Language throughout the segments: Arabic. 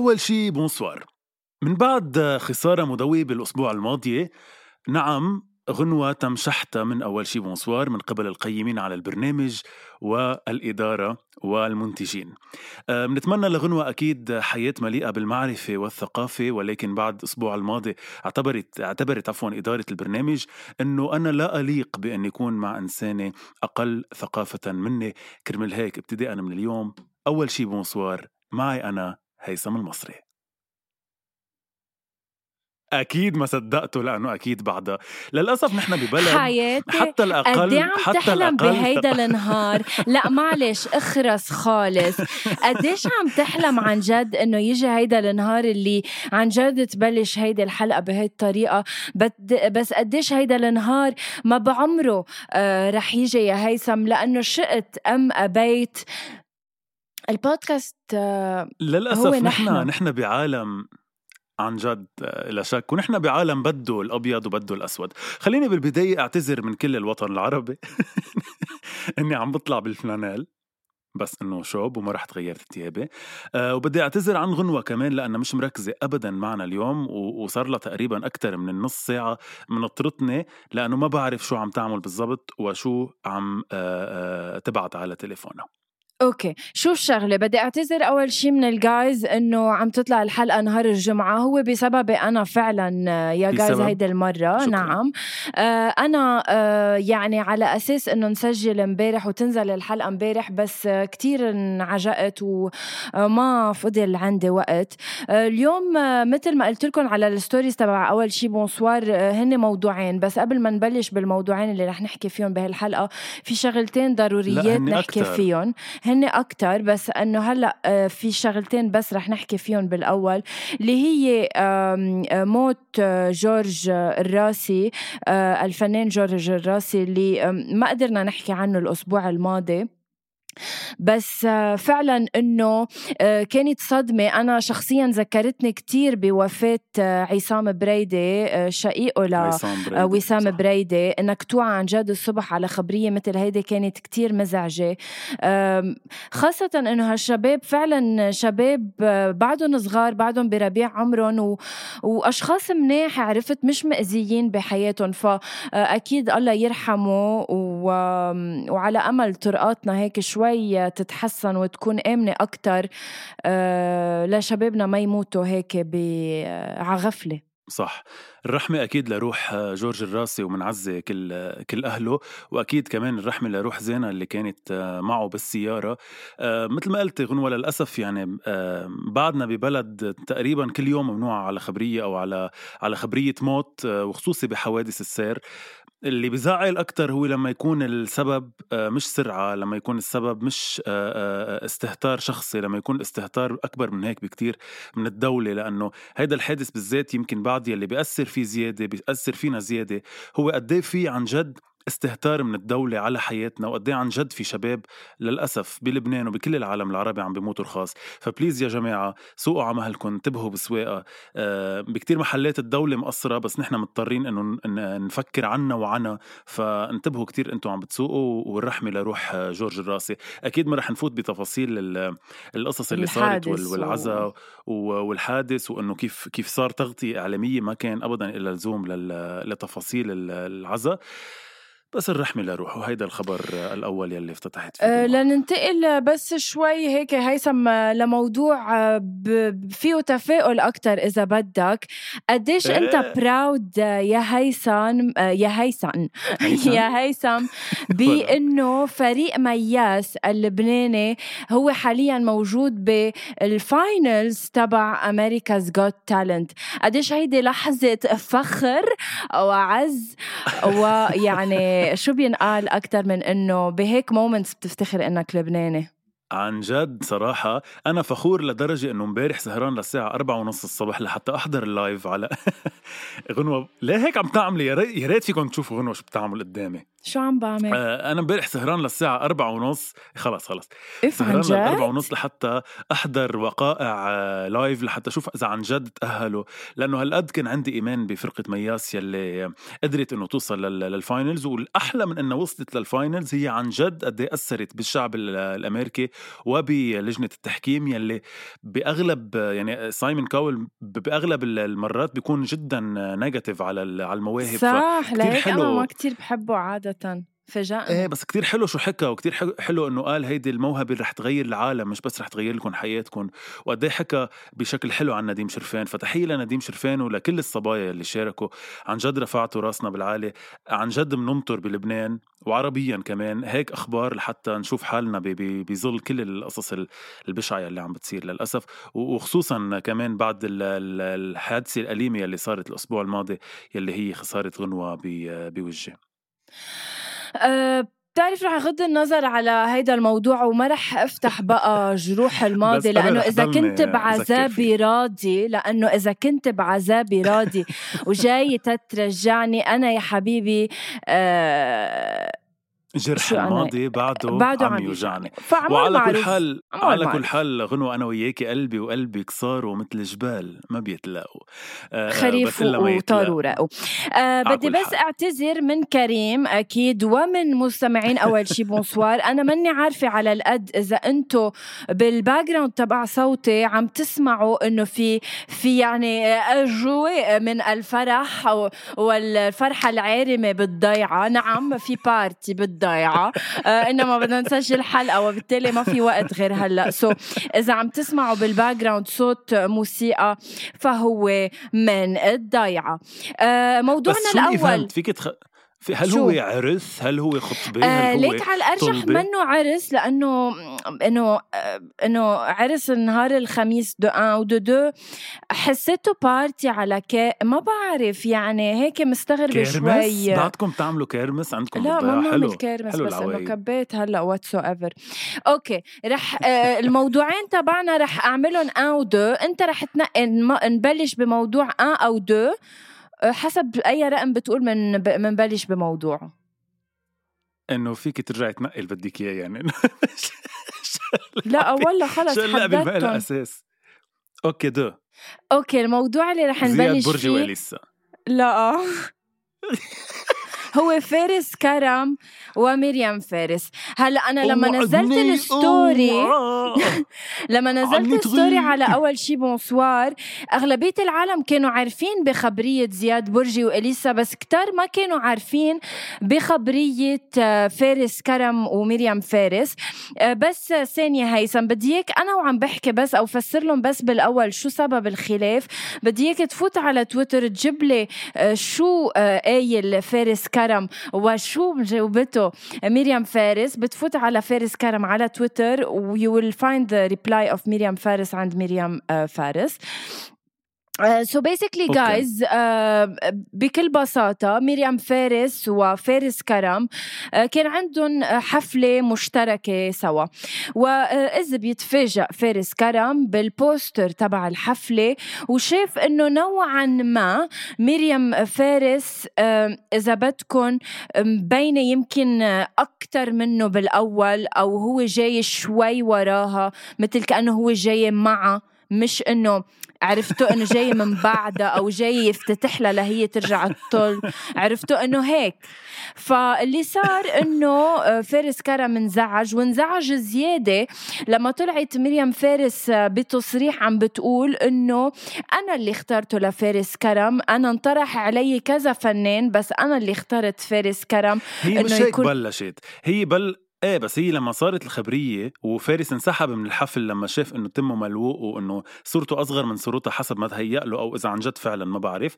أول شي bonsoir من بعد خسارة مدوية بالأسبوع الماضي نعم غنوة تم شحطها من أول شي bonsoir من قبل القيمين على البرنامج والإدارة والمنتجين. بنتمنى لغنوة أكيد حياة مليئة بالمعرفة والثقافة ولكن بعد الأسبوع الماضي اعتبرت اعتبرت عفوا إدارة البرنامج أنه أنا لا أليق بأن يكون مع إنسانة أقل ثقافة مني. كرمال هيك ابتداء من اليوم أول شي بونسوار معي أنا هيثم المصري. أكيد ما صدقته لأنه أكيد بعدها للأسف نحن ببلد حياتي حتى الاقل عم حتى تحلم الأقل بهيدا النهار. لا معلش اخرس خالص. قديش عم تحلم عن جد إنه يجي هيدا النهار اللي عن جد تبلش هيدي الحلقة بهي الطريقة؟ بس قديش هيدا النهار ما بعمره آه رح يجي يا هيثم لأنه شئت أم أبيت؟ البودكاست آه للأسف هو نحن نحن. بعالم عن جد آه، لا شك ونحن بعالم بده الأبيض وبده الأسود. خليني بالبداية أعتذر من كل الوطن العربي إني عم بطلع بالفلانيل بس إنه شوب وما رح تغيرت ثيابي أه وبدي أعتذر عن غنوة كمان لأنها مش مركزة ابدا معنا اليوم وصار لها تقريبا أكثر من النص ساعة من نطرتني لأنه ما بعرف شو عم تعمل بالضبط وشو عم أه أه تبعت على تليفونها. okay. شوف شغلة بدي أعتذر أول شيء من الجايز إنه عم تطلع الحلقة نهار الجمعة. هو بسببي أنا فعلا آه، يا جايز؟ هيدي المرة. شكراً. نعم. آه أنا آه يعني على أساس إنه نسجل امبارح وتنزل الحلقة امبارح بس آه كتير انعجقت وما فضل عندي وقت. آه اليوم آه مثل ما قلت لكم على ال stories تبع أول شيء bonsoir آه هن موضوعين. بس قبل ما نبلش بالموضوعين اللي رح نحكي فيهم بهالحلقة في شغلتين ضروريات نحكي أكتر. فيهم. هن أكتر بس أنه هلأ آه، في شغلتين بس رح نحكي فيهم بالأول اللي هي آه، موت آه، جورج الراسي الفنان جورج الراسي اللي ما قدرنا نحكي عنه الأسبوع الماضي. بس آه، فعلا إنه آه، كانت صدمة. أنا شخصيا ذكرتني كتير بوفاة آه، عصام بريدي شقيقه ل وسام. بريدي إنك توعى عن جد الصبح على خبرية مثل هيدي كانت كتير مزعجة. خاصة إنه هالشباب فعلا شباب بعدهم صغار بعدهم بربيع عمرهم و... وأشخاص مناح عرفت مش مأذيين بحياتهم. فاكيد الله يرحمه و... وعلى أمل طرقاتنا هيك شوي تتحسن وتكون آمنة أكثر لشبابنا ما يموتوا هيك. على غفلة. صح. الرحمة أكيد لروح جورج الراسي ومنعزة كل كل أهله وأكيد كمان الرحمة لروح زينة اللي كانت معه بالسيارة. آه، مثل ما قلت غنوة للأسف يعني آه، بعدنا ببلد تقريبا كل يوم ممنوع على خبرية أو على على خبرية موت آه، وخصوصي بحوادث السير. اللي بزعل أكتر هو لما يكون السبب آه، مش سرعة لما يكون السبب مش آه، آه، استهتار شخصي لما يكون استهتار أكبر من هيك بكتير من الدولة لأنه هيدا الحادث بالذات يمكن بعد يلي بيأثر فيه زيادة بيأثر فينا زيادة هو قد إيه في عن جد استهتار من الدولة على حياتنا وقد إيه عن جد في شباب للأسف بلبنان وبكل العالم العربي عم بيموتوا رخاص. فبليز يا جماعة سوقوا على مهلكم انتبهوا بسواقة. آه، بكتير محلات الدولة مقصرة بس نحن مضطرين إنه نفكر عنا وعنا. فانتبهوا كتير أنتم عم بتسوقوا والرحمة لروح جورج الراسي. أكيد ما رح نفوت بتفاصيل ال- القصص اللي صارت الحادث وال- و- والحادث وإنه كيف كيف صار تغطية إعلامية ما كان ابدا إلا لزوم لتفاصيل ال- العزا. بس الرحمة لروح وهيدا الخبر الأول يلي افتتحت فيه أه لننتقل بس شوي هيك هيثم لموضوع آه، فيه تفاؤل أكتر إذا بدك. قديش أنت proud آه، يا هيثم آه، يا هيثم يا هيثم بأنه فريق مياس اللبناني هو حاليا موجود بال finals تبع America's Got Talent قديش هيدي لحظة فخر وعز ويعني شو بينقال أكتر من إنه بهيك moments بتفتخر إنك لبناني؟ عن جد صراحة أنا فخور لدرجة إنه امبارح سهران للساعة أربعة ونص الصبح لحتى أحضر ال live على غنوة. ليه هيك عم تعملي؟ يا ريت فيكم تشوفوا غنوة شو بتعمل قدامي. شو عم بعمل؟ آه أنا امبارح سهران للساعة أربعة ونص. خلص خلص سهران لأربعة ونص لحتى أحضر وقائع آه live لحتى أشوف إذا عن جد تأهلوا. لأنه هالقد كان عندي إيمان بفرقة مياس يلي قدرت إنه توصل لل finals والأحلى من إنها وصلت لل finals هي عن جد قد إيه أثرت بالشعب الأمريكي وبلجنة التحكيم يلي بأغلب يعني سايمون كاول بأغلب المرات بيكون جدا negative على على المواهب. صح لهيك أنا ما كتير بحبه عادة. فاجأنا إيه بس كتير حلو شو حكى وكتير حلو إنه قال هيدي الموهبة رح تغير العالم مش بس رح تغير لكم حياتكم. وقد إيه حكى بشكل حلو عن نديم شرفان. فتحية لنديم شرفان ولكل الصبايا اللي شاركوا. عن جد رفعتوا راسنا بالعالي. عن جد بننطر بلبنان وعربيا كمان. هيك أخبار لحتى نشوف حالنا بظل كل القصص البشعة اللي عم بتصير للأسف. وخصوصا كمان بعد الحادثة الأليمة اللي صارت الأسبوع الماضي يلي هي خسارة غنوة بوجه أه بتعرف رح أغض النظر على هيدا الموضوع وما رح أفتح بقى جروح الماضي لأنه إذا كنت بعذابي راضي لأنه إذا كنت بعذابي راضي وجاي تترجعني أنا يا حبيبي آه جرح الماضي بعده, بعده عم يوجعني. وعلى كل حال على كل حال غنوة أنا وياكي قلبي وقلبي كسار ومثل جبال ما بيتلاقوا. آه خريف وطار ورقوا آه بدي بس أعتذر من كريم أكيد ومن مستمعين أول شي bonsoir. أنا ماني عارفة على القد إذا أنتم بال background تبع صوتي عم تسمعوا إنه في في يعني اجواء من الفرح والفرحة العارمة بالضيعة. نعم في party بالضيعة. ضايعه آه إنما بدنا نسجل حلقة وبالتالي ما في وقت غير هلأ. so, إذا عم تسمعوا بال background صوت موسيقى فهو من الضيعة. آه موضوعنا الأول فيك تخ... في هل شو؟ هو عرس؟ هل هو خطبة؟ آه هل هو ليك على الارجح منه عرس لأنه إنه آه، إنه عرس نهار الخميس deux un ou deux deux. حسيته party على كي ما بعرف يعني هيك مستغربة شوي. بعدكم تعملوا كيرمس؟ عندكم لا ما بنعمل كيرمس حلو بس إنه كبيت هلا whatsoever okay رح آه الموضوعين تبعنا رح أعملهم un ou deux. أنت رح تنقي نبلش بموضوع un ou deux. حسب أي رقم بتقول من منبلش بموضوعه إنه فيك ترجعي تنقي اللي بدك إياه يعني. لا والله خلص شو بالباقي الأساس؟ okay deux. okay الموضوع اللي رح نبلش فيه واليسا لا. هو فارس كرم ومريم فارس. هلأ أنا لما نزلت ال story لما نزلت ال story على أول شي bonsoir أغلبية العالم كانوا عارفين بخبرية زياد برجي وإليسا بس كتار ما كانوا عارفين بخبرية آه، فارس كرم ومريم فارس. آه، بس ثانية هيثم بدي إياك أنا وعم بحكي بس أو فسر لهم بس بالأول شو سبب الخلاف. بدي إياك تفوت على تويتر تجيب لي آه، شو قايل فارس كرم كرم. وشو جاوبته مريم فارس بتفوت على فارس كرم على تويتر و you will find the reply of مريم فارس عند مريم آه، فارس. so basically guys بكل بساطة مريم فارس وفارس كرم uh, كان عندهم حفلة مشتركة سوا. وإذا بيتفاجأ فارس كرم بالبوستر تبع الحفلة وشاف إنه نوعا ما مريم فارس uh, إذا بدكم مبينة يمكن أكتر منه بالأول أو هو جاي شوي وراها مثل كأنه هو جاي معها مش إنه عرفتوا إنه جاي من بعدها أو جاي يفتتح لها لهي ترجع تطل. عرفتوا إنه هيك. فاللي صار إنه آه، فارس كرم انزعج وانزعج زيادة لما طلعت مريم فارس آه، بتصريح عم بتقول إنه أنا اللي اخترته لفارس كرم أنا انطرح علي كذا فنان بس أنا اللي اخترت فارس كرم هي مش هيك يكون... بلشت. هي بل إيه بس هي لما صارت الخبرية وفارس انسحب من الحفل لما شاف إنه تمه ملوق وإنه صورته أصغر من صورتها حسب ما تهيأ له أو إذا عن جد فعلا ما بعرف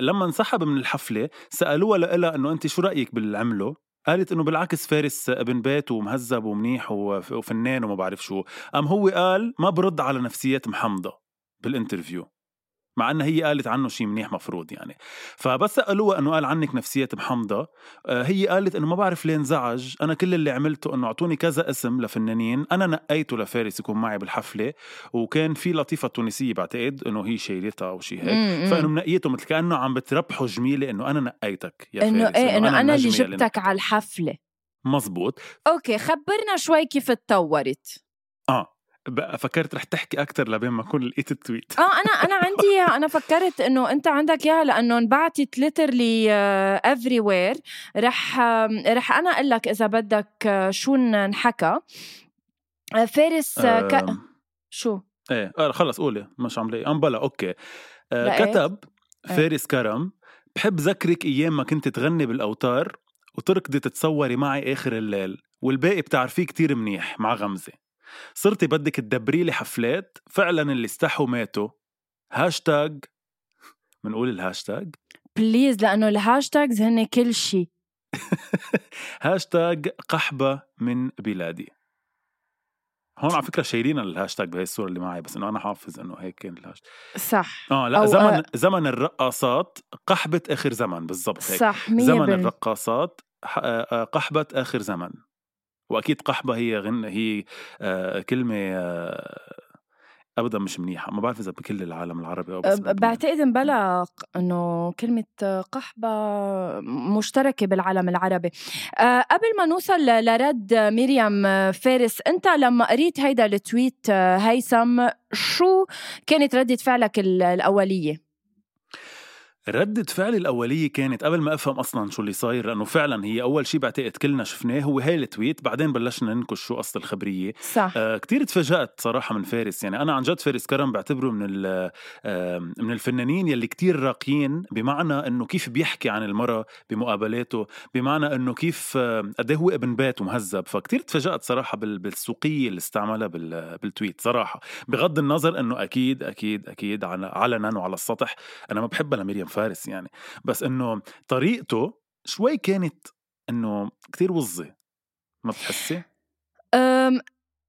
لما انسحب من الحفلة سألوها لها إنه أنت شو رأيك باللي عمله قالت إنه بالعكس فارس ابن بيت ومهذب ومنيح وفنان وما بعرف شو قام هو قال ما برد على نفسيات محمضة بالانترفيو. مع إنها هي قالت عنه شيء منيح مفروض يعني. فبس سالوها إنه قال عنك نفسية محمضه آه، هي قالت إنه ما بعرف ليه انزعج. أنا كل اللي عملته إنه أعطوني كذا اسم لفنانين. أنا نقيته لفارس يكون معي بالحفلة. وكان في لطيفة تونسية بعتقد إنه هي شايلتها أو شيء هيك. فإنه منقيته مثل كأنه عم بتربحوا جميلة إنه أنا نقيتك يا إنه إيه إنه أنا, أنا اللي جبتك على الحفلة. مزبوط. okay خبرنا شوي كيف تطورت. آه. فكرت رح تحكي أكثر لبين ما أكون لقيت ال tweet. آه أنا أنا عندي اياها أنا فكرت إنه أنت عندك إياها لأنه انبعتت literally everywhere رح رح أنا أقول لك إذا بدك آه، شو انحكى آه، فارس آه، ك... شو؟ إيه آه خلص قولي مش عم لاقي أمبلا okay. آه كتب إيه. فارس كرم بحب ذكرك أيام ما كنت تغني بالأوتار وتركضي تتصوري معي آخر الليل والباقي بتعرفيه كتير منيح مع غمزة. صرتي بدك تدبري لي حفلات فعلا اللي استحوا ماتوا. هاشتاج. بنقول الهاشتاج؟ please لأنه ال hashtags هن كل شيء هاشتاج قحبة من بلادي. هون على فكرة شايلين الهاشتاج بهي الصورة اللي معي بس إنه أنا حافظ إنه هيك كان الهاشتاج صح. آه لا زمن أه. زمن الرقاصات قحبة آخر زمن بالضبط هيك. صح زمن الرقاصات آه، آه، قحبة آخر زمن. وأكيد قحبة هي غن هي آه كلمة آه ابدا مش منيحة. ما بعرف إذا بكل العالم العربي أو بس بعتقد مبلا إنه كلمة قحبة مشتركة بالعالم العربي. أه قبل ما نوصل لرد مريم فارس أنت لما قريت هيدا ال tweet هيثم شو كانت ردة فعلك الأولية؟ ردة فعلي الأولية كانت قبل ما أفهم أصلا شو اللي صاير لأنه فعلا هي أول شيء بعتقد كلنا شفناه هو هاي ال tweet بعدين بلشنا ننكش شو أصل الخبرية. صح. آه كتير تفاجأت صراحة من فارس. يعني أنا عن جد فارس كرم بعتبره من آه من الفنانين يلي كتير راقيين بمعنى إنه كيف بيحكي عن المرأة بمقابلاته بمعنى إنه كيف آه قد هو ابن بيت ومهذب. فكتير تفاجأت صراحة بالسوقية اللي استعملها بالتويت صراحة. بغض النظر إنه أكيد أكيد أكيد علنا وعلى السطح أنا ما بحبها لمريم. فارس يعني. بس إنه طريقته شوي كانت إنه كتير وظه ما بتحسي؟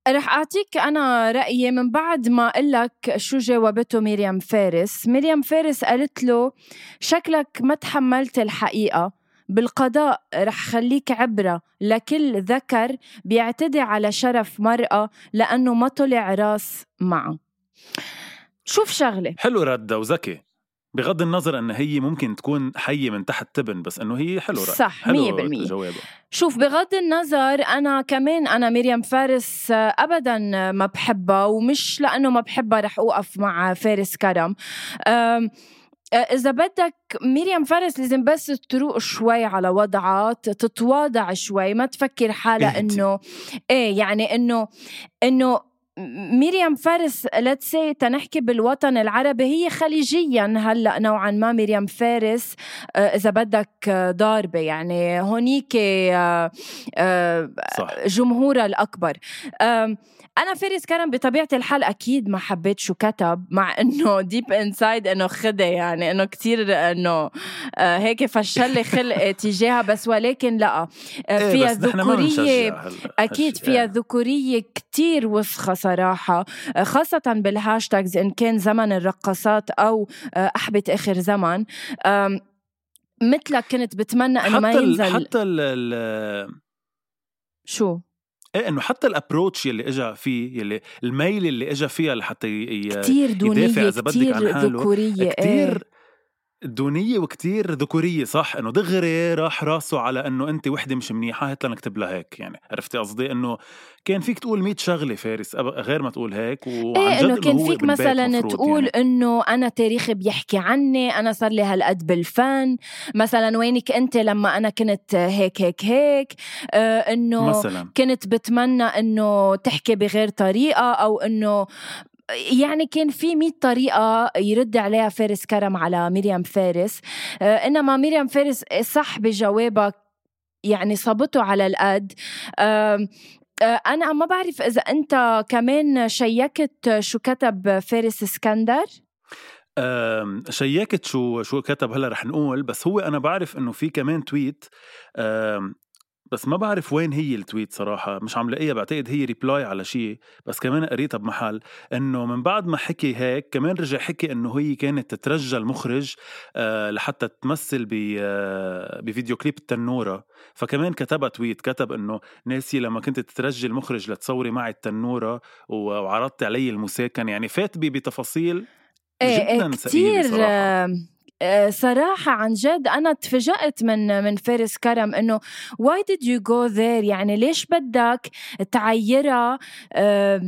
رح أعطيك أنا رأيي من بعد ما أقول لك شو جاوبته مريم فارس. مريم فارس قالت له شكلك ما تحملت الحقيقة. بالقضاء رح خليك عبرة. لكل ذكر بيعتدي على شرف مرأة لأنه ما طلع راس معه. شوف شغلة. حلو ردة وذكي. بغض النظر إن هي ممكن تكون حية من تحت تبن بس إنه هي حلوة صح 100% جوابه شوف بغض النظر أنا كمان أنا مريم فارس ابدا ما بحبها ومش لأنه ما بحبها رح أوقف مع فارس كرم. إذا بدك مريم فارس لازم بس تروق شوي على وضعها تتواضع شوي ما تفكر حالها إنه إيه يعني إنه إنه مريم فارس let's say تنحكي بالوطن العربي هي خليجيا هلأ نوعا ما مريم فارس. آه، إذا بدك آه، ضاربة يعني هونيك آه، جمهورها الأكبر. أنا فارس كرم بطبيعة الحال أكيد ما حبيت شو كتب مع إنه deep inside إنه خدي يعني إنه كتير إنه آه، هيك فشل لي خلق تجاهها بس ولكن لا آه، إيه، فيها ذكورية أكيد فيها ذكورية كتير وسخه صراحة آه، خاصة بال hashtags إن كان زمن الرقاصات أو قحبة آخر زمن مثلك كنت بتمنى إنه ما ينزل. حتى ال شو؟ إيه إنه حتى ال approach يلي اجى فيه يلي الميل اللي اجى فيها لحتى ي... كتير دونية يدافع إذا بدك عن حاله كتير إيه. دونية وكتير ذكورية صح إنه دغري راح راسه على إنه انت وحدة مش منيحة هات لنكتب لها هيك يعني عرفتي قصدي إنه كان فيك تقول 100 شغلة فارس غير ما تقول هيك وعن إيه إنه كان فيك مثلا تقول يعني. إنه أنا تاريخي بيحكي عني أنا صار لي هالقد بالفن مثلا وينك أنت لما أنا كنت هيك هيك هيك آه إنه مثلا. كنت بتمنى إنه تحكي بغير طريقة أو إنه يعني كان في 100 طريقة يرد عليها فارس كرم على مريم فارس. آه، إنما مريم فارس صح بجوابها يعني صبته على القد. آه، أنا ما بعرف إذا أنت كمان شيكت شو كتب فارس إسكندر؟ شيكت شو شو كتب هلا رح نقول بس هو أنا بعرف إنه في كمان tweet بس ما بعرف وين هي ال tweet صراحة مش عم لاقيها بعتقد هي reply على شيء بس كمان قريتها بمحل إنه من بعد ما حكي هيك كمان رجع حكي إنه هي كانت تترجى المخرج آه لحتى تمثل آه بفيديو كليب التنورة. فكمان كتبها تويت كتب إنه ناسي لما كنت تترجي المخرج لتصوري معي التنورة وعرضتي علي المساكن. يعني فات بي بتفاصيل إيه، جدا كتير صراحة. آه، صراحة عن جد أنا تفاجأت من من فارس كرم إنه why did you go there يعني ليش بدك تعيرها آه،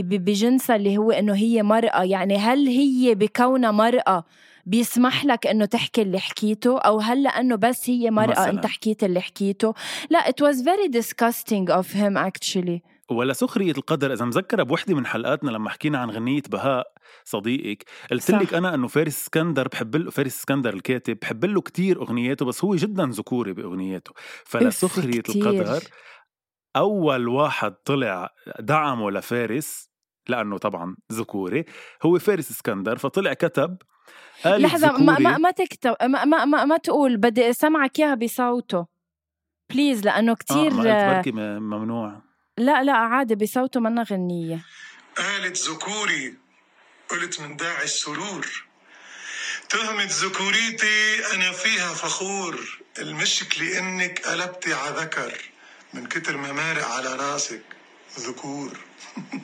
بجنسها اللي هو إنه هي مرأة يعني هل هي بكونها مرأة بيسمح لك إنه تحكي اللي حكيته أو هل لأنه بس هي مرأة مثلاً. أنت حكيت اللي حكيته لا it was very disgusting of him actually ولا سخرية القدر إذا مذكرة بوحدة من حلقاتنا لما حكينا عن غنية بهاء صديقك. قلت لك أنا أنه فارس إسكندر بحب له فارس إسكندر الكاتب بحب له كتير أغنياته بس هو جدا ذكوري بأغنياته. فلسخرية القدر. أول واحد طلع دعمه لفارس لأنه طبعا ذكوري هو فارس إسكندر فطلع كتب لحظة ما, ما, ما تكتب ما, ما, ما, ما تقول بدي أسمعك إياها بصوته. please لأنه كتير آه ما ممنوع. لا لا عادي بصوته منا غنية قالت ذكوري. قلت من داعي السرور. تهمة ذكوريتي أنا فيها فخور. المشكلة إنك قلبتي على ذكر من كتر ما مارق على راسك ذكور.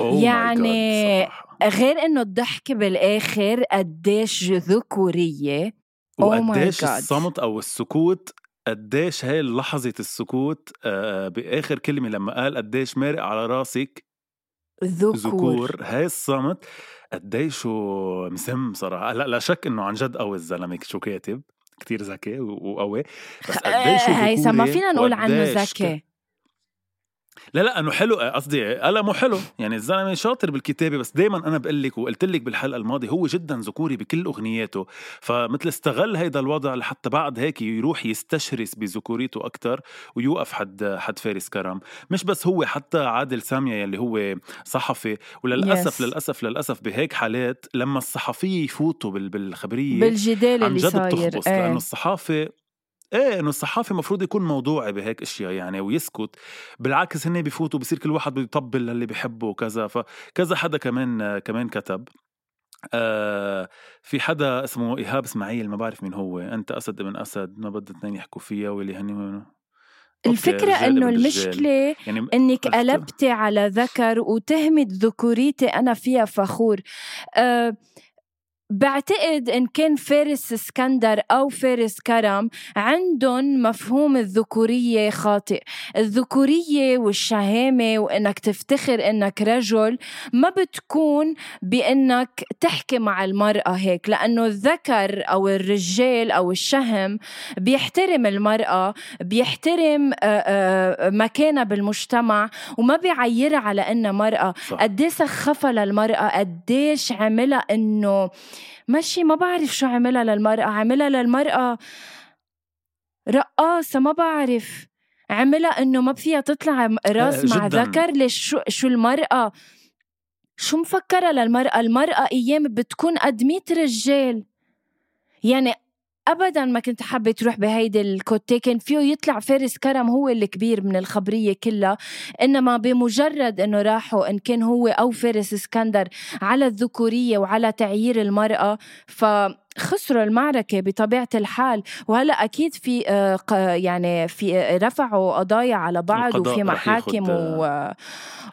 Oh يعني غير إنه الضحك بالآخر قديش ذكورية؟ Oh وقديش الصمت أو السكوت قديش هاي لحظة السكوت بآخر كلمة لما قال قديش مارق على راسك ذكور, ذكور. هاي الصمت قديش مسم صراحة. لا لا شك إنه عن جد قوي الزلمة شو كاتب. كتير ذكي وقوي. بس قديش هيثم ما فينا نقول عنه ذكي. لا لا أنه حلو. قصدي قلمه حلو. يعني الزلمة شاطر بالكتابة بس دائما أنا بقول لك وقلت لك بالحلقة الماضية هو جدا ذكوري بكل أغنياته. فمثل استغل هيدا الوضع لحتى بعد هيك يروح يستشرس بذكوريته أكثر ويوقف حد حد فارس كرم. مش بس هو حتى عادل سامية يلي هو صحفي. وللأسف yes. للأسف للأسف بهيك حالات لما الصحفية يفوتوا بالخبرية بالجدال اللي صاير. بتخبص إيه. لأنه الصحافة إيه انه الصحافي المفروض يكون موضوعي بهيك أشياء يعني ويسكت. بالعكس هن بيفوتوا بصير كل واحد بده يطبل للي بيحبه وكذا. فكذا حدا كمان كمان كتب. آه في حدا اسمه إيهاب إسماعيل ما بعرف مين هو. أنت أسد ابن أسد ما بدي اثنين يحكوا فيها واللي هني الفكرة إنه المشكلة يعني إنك قلبتي على ذكر وتهمت ذكوريتي أنا فيها فخور. آه بعتقد إن كان فارس اسكندر أو فارس كرم عندهم مفهوم الذكورية خاطئ. الذكورية والشهامة وإنك تفتخر إنك رجل ما بتكون بإنك تحكي مع المرأة هيك لأنه الذكر أو الرجال أو الشهم بيحترم المرأة بيحترم مكانها بالمجتمع وما بيعيرها على إنها مرأة. قديش سخفها للمرأة قديش عملها إنه مشي ما بعرف شو عملها للمرأة. عملها للمرأة رقاصة ما بعرف. عملها إنه ما فيها تطلع راس مع ذكر ليش شو, شو المرأة. شو مفكرة للمرأة؟ المرأة أيام بتكون قد 100 رجال. يعني ابدا ما كنت حابة تروح بهيدي ال côté كان فيه يطلع فارس كرم هو الكبير من الخبرية كلها إنما بمجرد إنه راحوا إن كان هو أو فارس إسكندر على الذكورية وعلى تعيير المرأة ف خسروا المعركة بطبيعة الحال. وهلا أكيد في يعني في رفعوا قضايا على بعض وفي محاكم و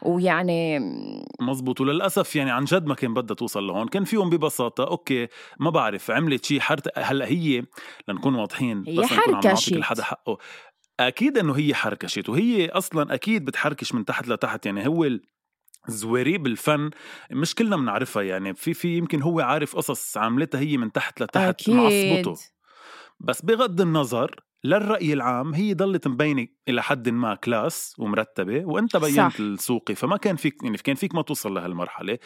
ويعني مزبوط. وللأسف يعني عن جد ما كان بدها توصل لهون. كان فيهم ببساطة okay ما بعرف عملت شيء حرت هلا هي لنكون واضحين هي بس حركشت. كل حدا حقه. أكيد إنه هي حركشت وهي أصلا أكيد بتحركش من تحت لتحت. يعني هو زويري بالفن مش كلنا بنعرفها يعني في في يمكن هو عارف قصص عملتها هي من تحت لتحت أكيد. معصبته بس بغض النظر للرأي العام هي ضلت مبينة إلى حد ما كلاس ومرتبة وأنت بينت صح. السوقي فما كان فيك يعني كان فيك ما توصل لهالمرحلة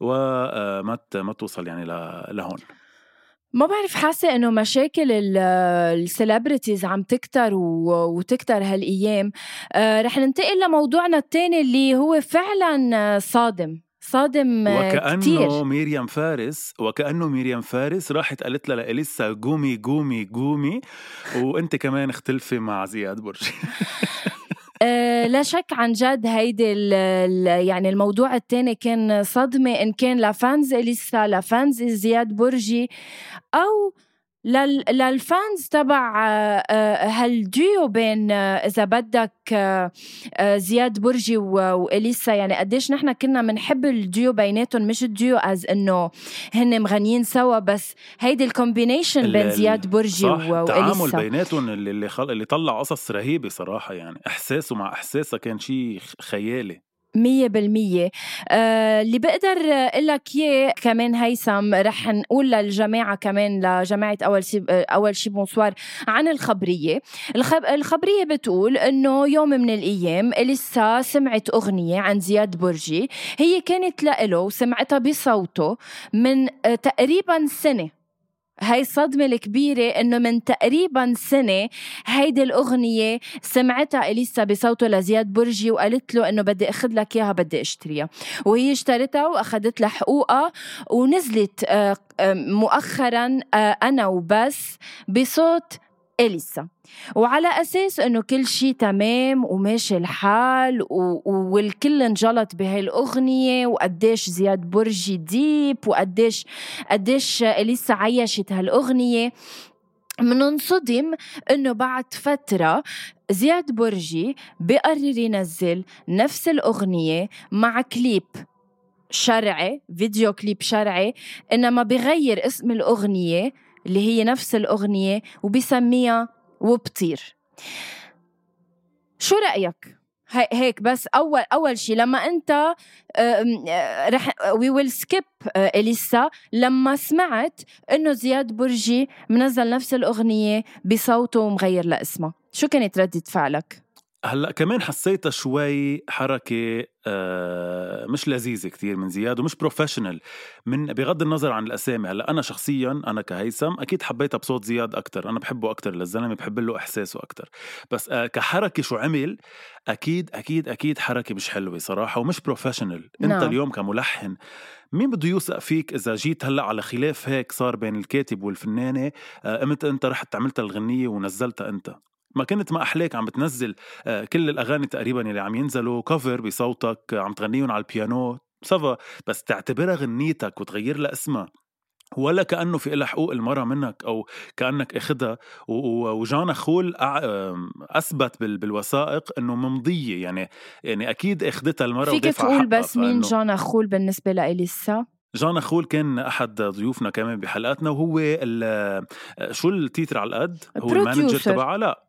وما ما توصل يعني لهون ما بعرف حاسة إنه مشاكل ال celebrities عم تكتر وتكتر هالأيام. آه رح ننتقل لموضوعنا الثاني اللي هو فعلا صادم صادم وكأنه كتير. ميريام فارس وكأنه ميريام فارس راحت قالت لها لإليسا قومي قومي قومي. وأنت كمان اختلفي مع زياد برجي آه لا شك عن جد هيدي ال ال يعني الموضوع الثاني كان صدمة إن كان ل fans إليسا ل fans زياد برجي أو لل fans تبع آه، آه، هالديو بين آه، إذا بدك زياد برجي وإليسا يعني قديش نحن كنا بنحب الديو بيناتهم مش ال duo as إنه هن مغنيين سوا بس هيدي ال combination بين زياد برجي وإليسا. التعامل بيناتهم اللي اللي, خل... اللي طلع قصص رهيبة صراحة يعني احساسه مع إحساسها كان شيء خيالي. مية بالمية. آه اللي بقدر لك إياه كمان هيثم رح نقول للجماعة كمان لجماعة أول شي أول شي بونسوار عن الخبرية. الخب... الخبرية بتقول إنه يوم من الأيام إليسا سمعت أغنية عن زياد برجي هي كانت لإله وسمعتها بصوته من تقريبا سنة. هاي الصدمة الكبيرة إنه من تقريبا سنة هيدي الأغنية سمعتها إليسا بصوته لزياد برجي وقالت له إنه بدي أخذ لك إياها بدي أشتريها. وهي اشترتها وأخذت لها حقوقها ونزلت آه، آه، مؤخرا آه، أنا وبس بصوت إليسا وعلى أساس إنه كل شيء تمام وماشي الحال و... والكل انجلط بهاي الأغنية وقديش زياد برجي ديب وقديش قديش إليسا عيشت هالأغنية مننصدم إنه بعد فترة زياد برجي بقرر ينزل نفس الأغنية مع كليب شرعي فيديو كليب شرعي إنما بغير اسم الأغنية اللي هي نفس الأغنية وبسميها وبطير. شو رأيك؟ هيك بس اول أول شيء لما أنت رح we will skip إليسا. لما سمعت إنه زياد برجي منزل نفس الأغنية بصوته ومغير لاسمها شو كانت ردة فعلك؟ هلأ كمان حسيتها شوي حركة آه مش لذيذة كتير من زياد ومش professional من بغض النظر عن الأسامي هلأ أنا شخصيا أنا كهيثم أكيد حبيتها بصوت زياد أكتر أنا بحبه أكتر للزلمة بحب له إحساسه أكتر بس آه كحركة شو عمل أكيد أكيد أكيد حركة مش حلوة صراحة ومش professional أنت no. نعم. اليوم كملحن مين بده يوثق فيك إذا جيت هلأ على خلاف هيك صار بين الكاتب والفنانة آه، قمت أنت رحت عملت الغنية ونزلتها أنت ما كنت ما أحلاك عم بتنزل آه، كل الأغاني تقريبا اللي عم ينزلوا كفر بصوتك عم تغنيهم على البيانو سافا. بس تعتبرها غنيتك وتغير لها اسمها ولا كأنه في لها حقوق المرأة منك أو كأنك اخذها وجانا خول أثبت بالوثائق إنه ممضية. يعني يعني أكيد اخذتها المرأة فيك تقول بس مين جانا خول بالنسبة لإليسا؟ جان نخول كان أحد ضيوفنا كمان بحلقاتنا وهو شو ال title على القد؟ هو ال manager تبعها؟ لا.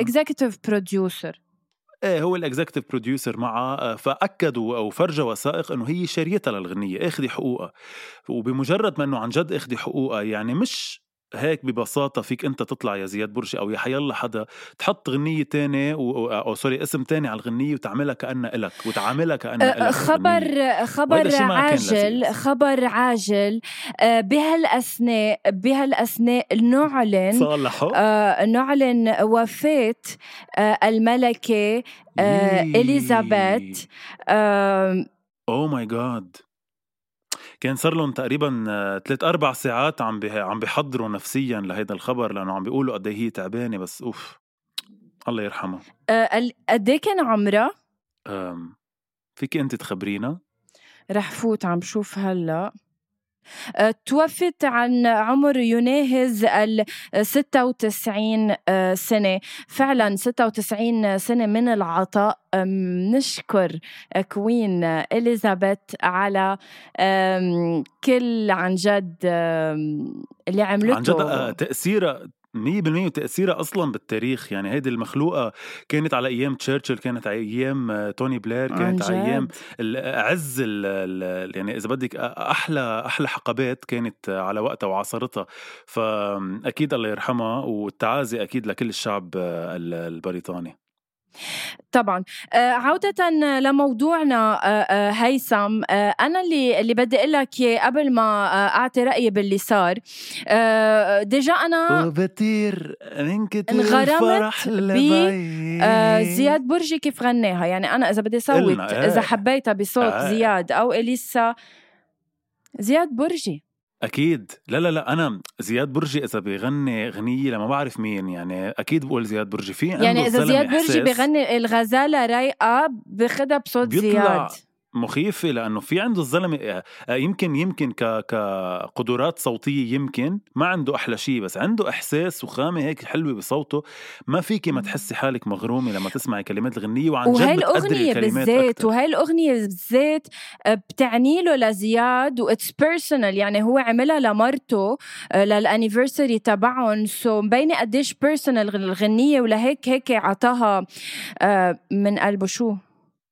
executive producer إيه هو ال executive producer معها آه، فأكدوا أو فرجوا وثائق إنه هي شاريتها للغنية إخذي حقوقها. وبمجرد ما إنه عن جد إخذي حقوقها يعني مش هيك ببساطة فيك أنت تطلع يا زياد برجي أو يا حيالله حدا تحط غنية تانية أو, أو sorry اسم تاني على الغنية وتعملها كأنها إلك وتعاملها كأنها إلك خبر خبر عاجل خبر عاجل بهالأثناء بهالأثناء نعلن صالحوا. آه نعلن وفاة آه الملكة آه إليزابيث أوه ماي جاد كان صار لهم تقريبا ثلاث أربع ساعات عم عم بيحضروا نفسيا لهيدا الخبر لأنه عم بيقولوا قد إيه هي تعبانة بس أوف الله يرحمها أه قد إيه كان عمرها؟ فيك أنت تخبرينا؟ رح فوت عم شوف هلأ آه، توفت عن عمر يناهز ال 96 آه، سنة. فعلا 96 سنة من العطاء. نشكر كوين إليزابيث على كل عن جد اللي عملته عن جد تأثيرها مية بالمية وتأثيرها أصلا بالتاريخ. يعني هيدي المخلوقة كانت على أيام تشرشل كانت على أيام آه، توني بلير كانت على أيام أعز يعني إذا بدك أحلى أحلى حقبات كانت على وقتها وعصرتها فأكيد الله يرحمها والتعازي أكيد لكل الشعب آه، البريطاني. طبعا. آه، عودة لموضوعنا آه، آه، هيثم أنا اللي اللي بدي أقول لك قبل ما أعطي رأيي باللي صار ديجا أنا وبطير من كتير انغرمت زياد برجي كيف غناها يعني أنا إذا بدي صوت إذا حبيتها بصوت زياد أو إليسا زياد برجي. أكيد. لا لا لا أنا زياد برجي إذا بيغني غنية لما بعرف مين يعني أكيد بقول زياد برجي. في يعني إذا زياد برجي بيغني الغزالة رايقة باخدها بصوت زياد. مخيفة لأنه في عنده الزلمة آه، آه، يمكن يمكن ك كقدرات صوتية يمكن ما عنده أحلى شيء بس عنده إحساس وخامة هيك حلوة بصوته ما فيكي ما تحسي حالك مغرومة لما تسمعي كلمات الغنية وعن جد بتقدري الكلمات بالذات وهي الأغنية بالذات آه، بتعني له لزياد و it's personal يعني هو عملها لمرته لل anniversary تبعهم so مبينة قديش personal الغنية ولهيك هيك عطاها من قلبه شو؟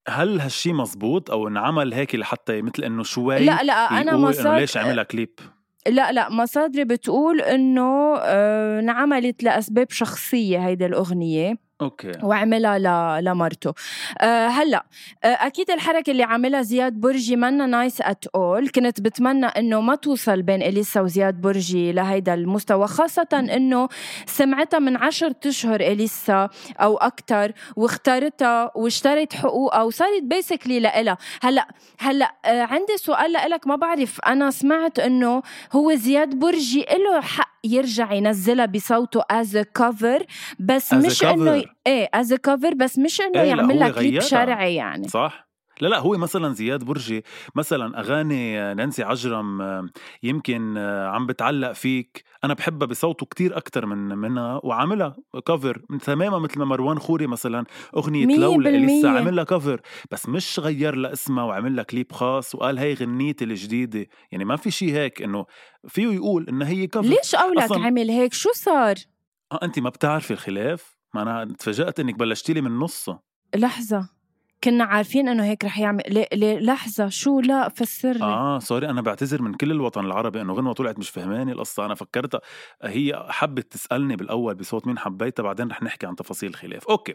هل هالشي مزبوط أو انعمل هيك لحتى مثل إنه شوي لا لا أنا مصادر ليش عملها كليب؟ لا لا مصادري بتقول إنه آه، انعملت لأسباب شخصية هيدي الأغنية. okay. وعملها لمرته. أه هلأ أه أكيد الحركة اللي عملها زياد برجي منا nice at all كنت بتمنى إنه ما توصل بين إليسا وزياد برجي لهيدا المستوى خاصة إنه سمعتها من عشرة أشهر إليسا أو أكثر واختارتها واشترت حقوقها وصارت basically لإلها. هلأ هلأ أه عندي سؤال لإلك ما بعرف أنا سمعت إنه هو زياد برجي له حق يرجع ينزلها بصوته as cover بس مش إنه إيه as cover بس مش إنه إيه يعمل لها كليب شرعي يعني. صح؟ لا لا هو مثلا زياد برجي مثلا أغاني نانسي عجرم يمكن عم بتعلق فيك. أنا بحبها بصوته كتير أكتر من منها وعاملها كفر تماما مثل ما مروان خوري مثلا أغنية لولا لسه عاملها كفر بس مش غير لها اسمها وعمل لها كليب خاص وقال هي غنيتي الجديدة. يعني ما في شيء هيك إنه فيه يقول انها هي كفر ليش قولك عمل هيك؟ شو صار؟ آه انت ما بتعرفي الخلاف؟ ما أنا تفاجأت إنك بلشتي لي من نصه. لحظة. كنا عارفين إنه هيك رح يعمل ليه, ليه لحظة شو لا فسر لي. آه sorry أنا بعتذر من كل الوطن العربي إنه غنوة طلعت مش فهماني القصة. أنا فكرتها هي حبت تسألني بالأول بصوت مين حبيتها بعدين رح نحكي عن تفاصيل الخلاف okay.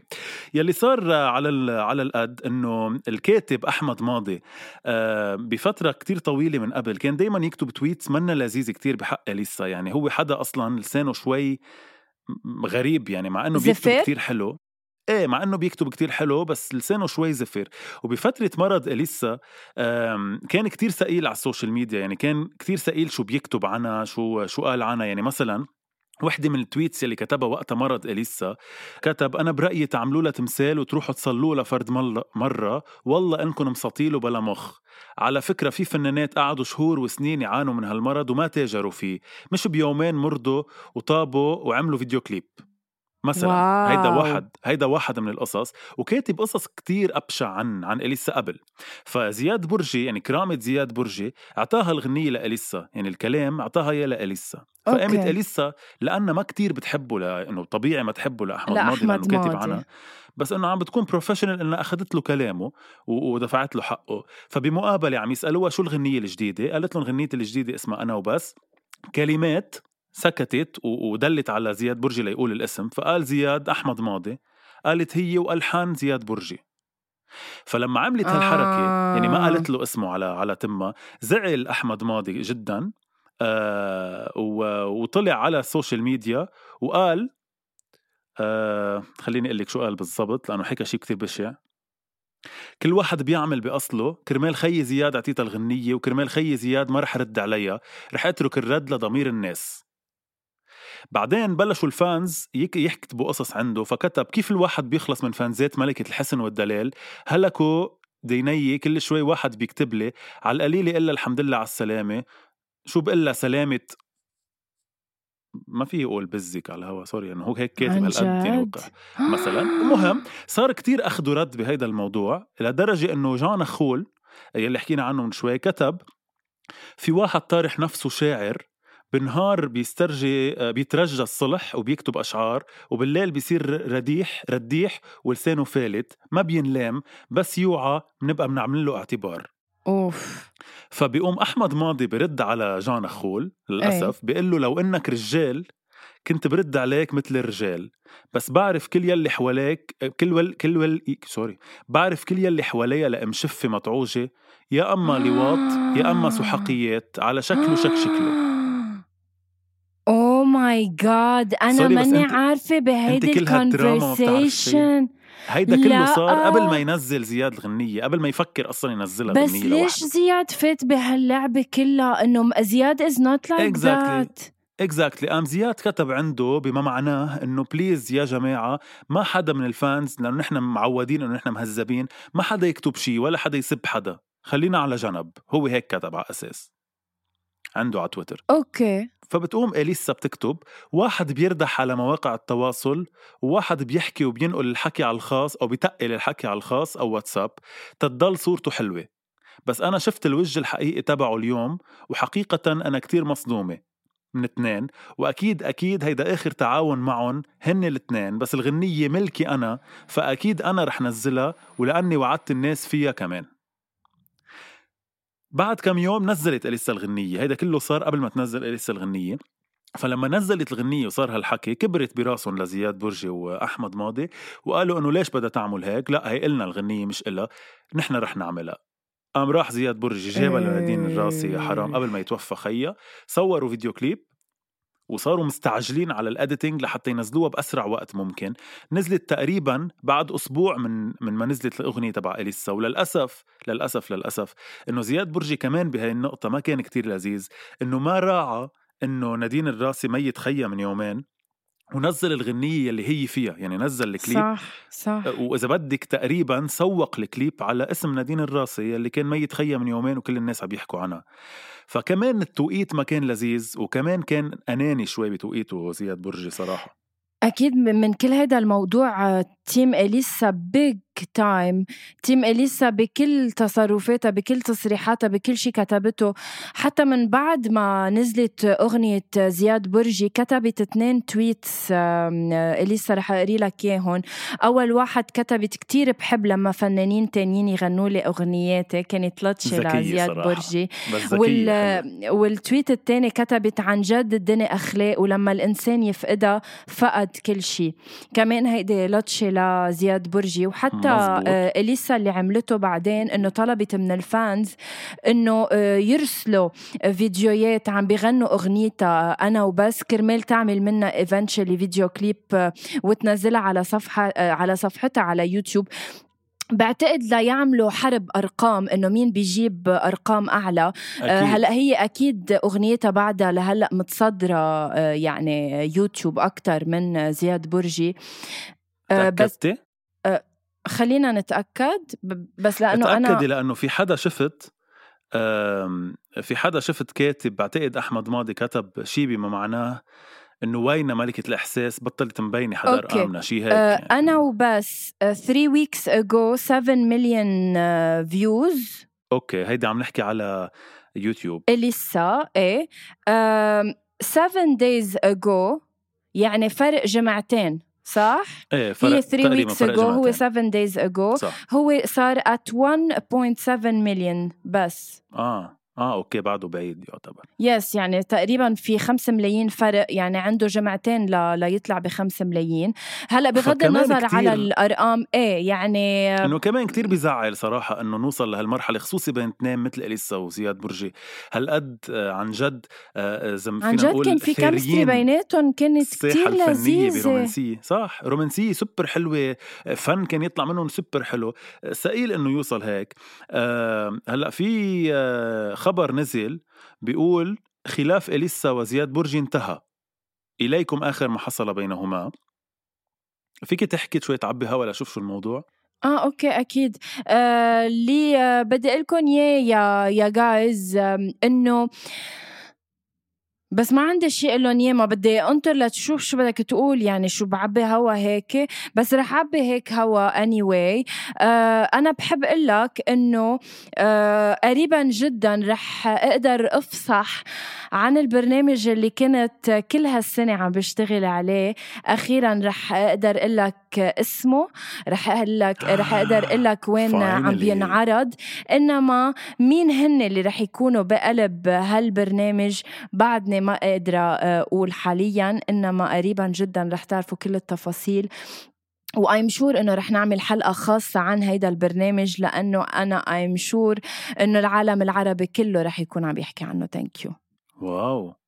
يلي صار على على القد إنه الكاتب أحمد ماضي آه بفترة كتير طويلة من قبل كان دائما يكتب tweets منا لذيذه كتير بحق اليسا يعني هو حدا أصلا لسانه شوي غريب يعني مع إنه بيكتب كتير حلو. إيه مع إنه بيكتب كتير حلو بس لسانه شوي زفر وبفترة مرض إليسا كان كتير ثقيل على ال social media. يعني كان كتير ثقيل شو بيكتب عنها شو شو قال عنها يعني مثلا وحدة من ال tweets اللي كتبها وقتها مرض إليسا كتب أنا برأيي تعملوا لها تمثال وتروحوا تصلوا لها فرد مرة. والله إنكم مساطيله بلا مخ. على فكرة في فنانات قعدوا شهور وسنين يعانوا من هالمرض وما تاجروا فيه. مش بيومين مرضوا وطابوا وعملوا فيديو كليب. مثلا. wow. هيدا واحد هيدا واحد من القصص وكاتب قصص كتير أبشع عن عن إليسا قبل. فزياد برجي يعني كرامة زياد برجي أعطاها الغنية لإليسا يعني الكلام أعطاها إياه لإليسا. فقامت إليسا لأنها ما كتير بتحبه لأنه طبيعي ما تحبه لأحمد ماضي لأنه كاتب عنها. بس إنه عم بتكون professional إنها أخذت له كلامه ودفعت له حقه. فبمقابلة عم يسألوها شو الغنية الجديدة قالت لهم الغنيه الجديدة اسمها أنا وبس. كلمات سكتت ودلت على زياد برجي ليقول الاسم فقال زياد أحمد ماضي قالت هي وألحان زياد برجي. فلما عملت هالحركة آه. يعني ما قالت له اسمه على على تمها زعل أحمد ماضي جدا آه وطلع على السوشيال ميديا وقال آه خليني أقول لك شو قال بالضبط لأنه حكى شيء كثير بشع. كل واحد بيعمل بأصله كرمال خي زياد أعطيتها الغنية وكرمال خي زياد ما رح رد عليها رح أترك الرد لضمير الناس. بعدين بلشوا ال fans يكتبوا قصص عنده فكتب كيف الواحد بيخلص من fans ات ملكة الحسن والدلال هلكوا ديني كل شوي واحد بيكتب لي على القليلة إلا الحمد لله على السلامة. شو بقول سلامة. ما في يقول بزك على الهوا sorry إنه هو هيك كاتب هالقد مثلا. المهم صار كتير أخذ ورد بهيدا الموضوع لدرجة إنه جان خول يلي حكينا عنه من شوي كتب في واحد طارح نفسه شاعر بالنهار بيسترجي آه، بيترجى الصلح وبيكتب أشعار وبالليل بيصير رديح رديح ولسانه فالت ما بينلام بس يوعى بنبقى بنعمل له اعتبار. أوف. فبيقوم أحمد ماضي برد على جان خول للأسف بيقول له لو إنك رجال كنت برد عليك مثل الرجال بس بعرف كل يلي حواليك كل ول كل ول سوري بعرف كل يلي حواليها لمشفه مطعوجة يا أما لواط يا أما سحقيات على شكله شك شكله. oh my God أنا ماني عارفة بهيدي ال conversation هيدا كله. صار قبل ما ينزل زياد الغنية قبل ما يفكر أصلا ينزلها بس ليش لوحده. زياد فات بهاللعبة كلها؟ إنه زياد is not like Exactly. ذات اكزاكتلي قام زياد كتب عنده بما معناه إنه please يا جماعة ما حدا من ال fans لأنه نحن معودين إنه نحن مهذبين ما حدا يكتب شيء ولا حدا يسب حدا. خلينا على جنب. هو هيك كتب على أساس. عنده على تويتر. okay. فبتقوم إليسا بتكتب واحد بيردح على مواقع التواصل وواحد بيحكي وبينقل الحكي على الخاص أو بتقل الحكي على الخاص أو واتساب. تضل صورته حلوة. بس أنا شفت الوجه الحقيقي تبعه اليوم وحقيقة أنا كتير مصدومة. من اثنين وأكيد أكيد هيدا آخر تعاون معهم هن الاثنين بس الغنية ملكي أنا فأكيد أنا رح نزلها ولأني وعدت الناس فيها كمان. بعد كم يوم نزلت اليسا الغنية. هيدا كله صار قبل ما تنزل اليسا الغنية. فلما نزلت الغنية وصار هالحكي كبرت براسهم لزياد برجي وأحمد ماضي وقالوا إنه ليش بدها تعمل هيك؟ لا هي إلنا الغنية مش إلها. نحن رح نعملها. قام راح زياد برجي جابها لنادين الراسي يا حرام قبل ما يتوفى خيا صوروا فيديو كليب. وصاروا مستعجلين على ال editing لحتى ينزلوها بأسرع وقت ممكن. نزلت تقريبا بعد أسبوع من من ما نزلت الأغنية تبع إليسا. وللأسف للأسف للأسف إنه زياد برجي كمان بهاي النقطة ما كان كتير لذيذ. إنه ما راعى إنه نادين الراسي ميت خيا من يومين. ونزل الغنية اللي هي فيها يعني نزل الكليب. صح صح. وإذا بدك تقريبا سوق الكليب على اسم نادين الراسي اللي كان ميت خيا من يومين وكل الناس عم يحكوا عنها. فكمان التوقيت ما كان لذيذ وكمان كان أناني شوي بتوقيته زياد برجي صراحة. أكيد من كل هذا الموضوع آه، team أليسا big time team اليسا بكل تصرفاتها بكل تصريحاتها بكل شيء كتبته. حتى من بعد ما نزلت أغنية زياد برجي كتبت اثنين tweets إليسا رح أقري لك اياهم أول واحد كتبت كتير بحب لما فنانين تانيين يغنوا لي أغنياتي. كانت لطشة لزياد. برجي. وال... وال tweet الثاني كتبت عن جد الدنيا أخلاق ولما الإنسان يفقدها فقد كل شيء كمان هيدي لطشة لزياد برجي. وحتى آه إليسا اللي عملته بعدين إنه طلبت من ال fans إنه آه يرسلوا فيديوهات عم بيغنوا أغنيتها أنا وبس. كرمال تعمل منها eventually فيديو كليب وتنزلها على صفحة آه، على صفحتها على يوتيوب. بعتقد ليعملوا حرب أرقام إنه مين بيجيب أرقام أعلى. أكيد. هلأ هي أكيد أغنيتها بعدها لهلأ متصدرة يعني يوتيوب أكثر من زياد برجي. بس؟ خلينا نتأكد بس لأنه أنا لأنه في حدا شفت في حدا شفت كاتب بعتقد أحمد ماضي كتب شي بما معناه إنه وين ملكة الإحساس بطلت مبينة حدا أوكي. أرقامنا شي هيك آه، يعني. أنا وبس 3 ويكس اجو 7 مليون فيوز أوكي هيدي عم نحكي على يوتيوب اليسا إيه 7 دايز اجو يعني فرق جمعتين صح؟ إيه فرق هي 3 تقريبا ويكس فرق اجو هو جمعتين. 7 دايز اجو صح هو صار at 1.7 مليون بس آه آه أوكي بعده بعيد يعتبر. yes يعني تقريبا في 5 ملايين فرق يعني عنده جمعتين ل... ليطلع ب 5 ملايين. هلأ بغض النظر كتير- على الأرقام إيه يعني إنه كمان كتير بيزعل صراحة إنه نوصل لهالمرحلة خصوصي بين اثنين مثل إليسا وزياد برجي. هالقد آه، عن جد آه، اذا عن فينا جد كان في chemistry بيناتهم كانت كتير الفنية لذيذة. برومانسية صح؟ رومانسية سوبر حلوة فن كان يطلع منهم سوبر حلو. ثقيل إنه يوصل هيك. آه، هلأ في آه، خبر نزل بيقول خلاف إليسا وزياد برجي انتهى. إليكم آخر ما حصل بينهما. فيك تحكي شوي تعبي هوا لشوف شو الموضوع؟ آه أوكي أكيد. آه اللي آه بدي أقول لكم يا يا جايز إنه بس ما عندي شيء لهم اياه ما بدي أنطر لتشوف شو بدك تقول يعني شو بعبي هوا هيك. بس رح أعبي هيك هوا اني anyway. آه أنا بحب أقول لك إنه آه قريبا جدا رح أقدر أفصح عن البرنامج اللي كنت كل هالسنة عم بشتغل عليه. أخيرا رح أقدر أقول لك اسمه رح أقول لك رح أقدر أقول لك وين عم بينعرض. إنما مين هن اللي رح يكونوا بقلب هالبرنامج بعدني ما قادرة آه، أقول حاليا إنما قريبا جدا رح تعرفوا كل التفاصيل. و I'm sure إنه رح نعمل حلقة خاصة عن هيدا البرنامج لأنه أنا I'm sure إنه العالم العربي كله رح يكون عم يحكي عنه. thank you wow!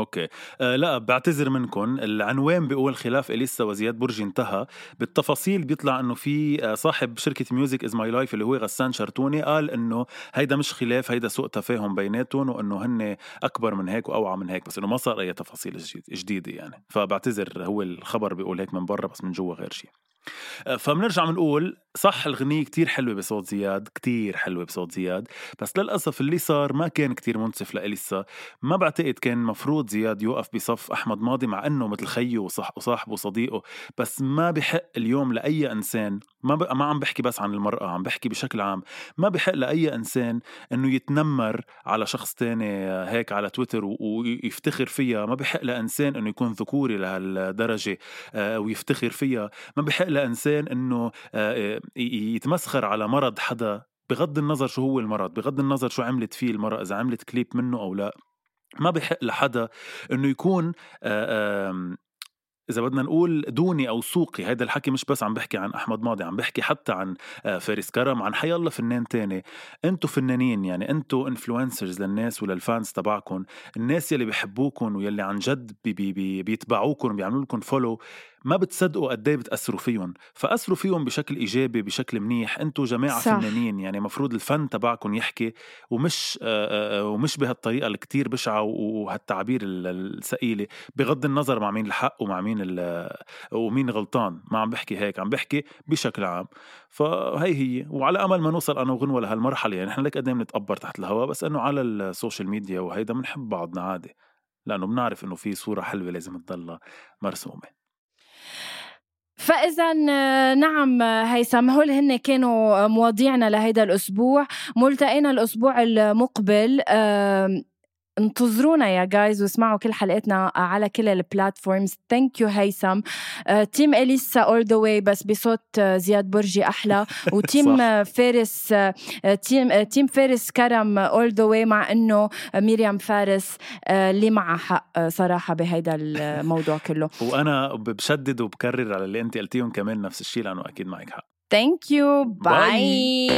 okay. آه لا بعتذر منكم العنوان بيقول خلاف إليسا وزياد برجي انتهى. بالتفاصيل بيطلع إنه في آه، صاحب شركة Music Is My Life اللي هو غسان شرتوني قال إنه هيدا مش خلاف هيدا سوء تفاهم بيناتهم وإنه هن أكبر من هيك وأوعى من هيك بس إنه ما صار أي تفاصيل جديدة يعني. فبعتذر هو الخبر بيقول هيك من برا بس من جوا غير شيء آه، فبنرجع بنقول صح الغنية كتير حلوة بصوت زياد كتير حلوة بصوت زياد بس للأسف اللي صار ما كان كتير منصف لإليسا ما بعتقد كان مفروض زياد يوقف بصف أحمد ماضي مع أنه مثل خيه وصاحبه وصديقه بس ما بحق اليوم لأي إنسان ما ب... ما عم بحكي بس عن المرأة عم بحكي بشكل عام ما بحق لأي إنسان إنه يتنمر على شخص تاني هيك على تويتر و... ويفتخر فيها ما بحق لإنسان إنه يكون ذكوري لهالدرجة آه، ويفتخر فيها ما بحق لإنسان إنه آه، يتمسخر على مرض حدا بغض النظر شو هو المرض بغض النظر شو عملت فيه المرأة إذا عملت كليب منه أو لا ما بحق لحدا إنه يكون آه، إذا بدنا نقول دوني أو سوقي هذا الحكي مش بس عم بحكي عن أحمد ماضي عم بحكي حتى عن آه، فارس كرم عن حي الله فنان تاني. أنتو فنانين يعني أنتو influencers للناس ولل fans تبعكم الناس يلي بحبوكم ويلي عن جد بي بي بيتبعوكم بيعملوا لكم follow ما بتصدقوا قد إيه بتأثروا فيهم؟ فأثروا فيهم بشكل إيجابي بشكل منيح. أنتم جماعة صح. فنانين يعني مفروض الفن تبعكم يحكي ومش آآ آآ ومش بهالطريقة الكتير بشعة وهالتعبير الثقيلة. بغض النظر مع مين الحق ومع مين ومين غلطان. ما عم بحكي هيك عم بحكي بشكل عام. فهي هي. وعلى أمل ما نوصل أنا وغنوة لهالمرحلة يعني إحنا لك قد نتقبر تحت الهواء بس إنه على السوشيال ميديا وهيدا بنحب بعضنا عادي. لأنه بنعرف إنه في صورة حلوة لازم تضلها مرسومة. فإذا نعم هيثم هول هن كانوا مواضيعنا لهيدا الأسبوع؟ ملتقينا الأسبوع المقبل انتظرونا يا guys واسمعوا كل حلقاتنا على كل ال platforms thank you هيثم. تيم أليسا all the way بس بصوت زياد برجي أحلى. وتيم فارس تيم تيم فارس كرم all the way مع إنه ميريام فارس اللي معها حق صراحة بهيدا الموضوع كله. وأنا بشدد وبكرر على اللي انت قلتيهم كمان نفس الشيء لأنه أكيد معك حق. thank you bye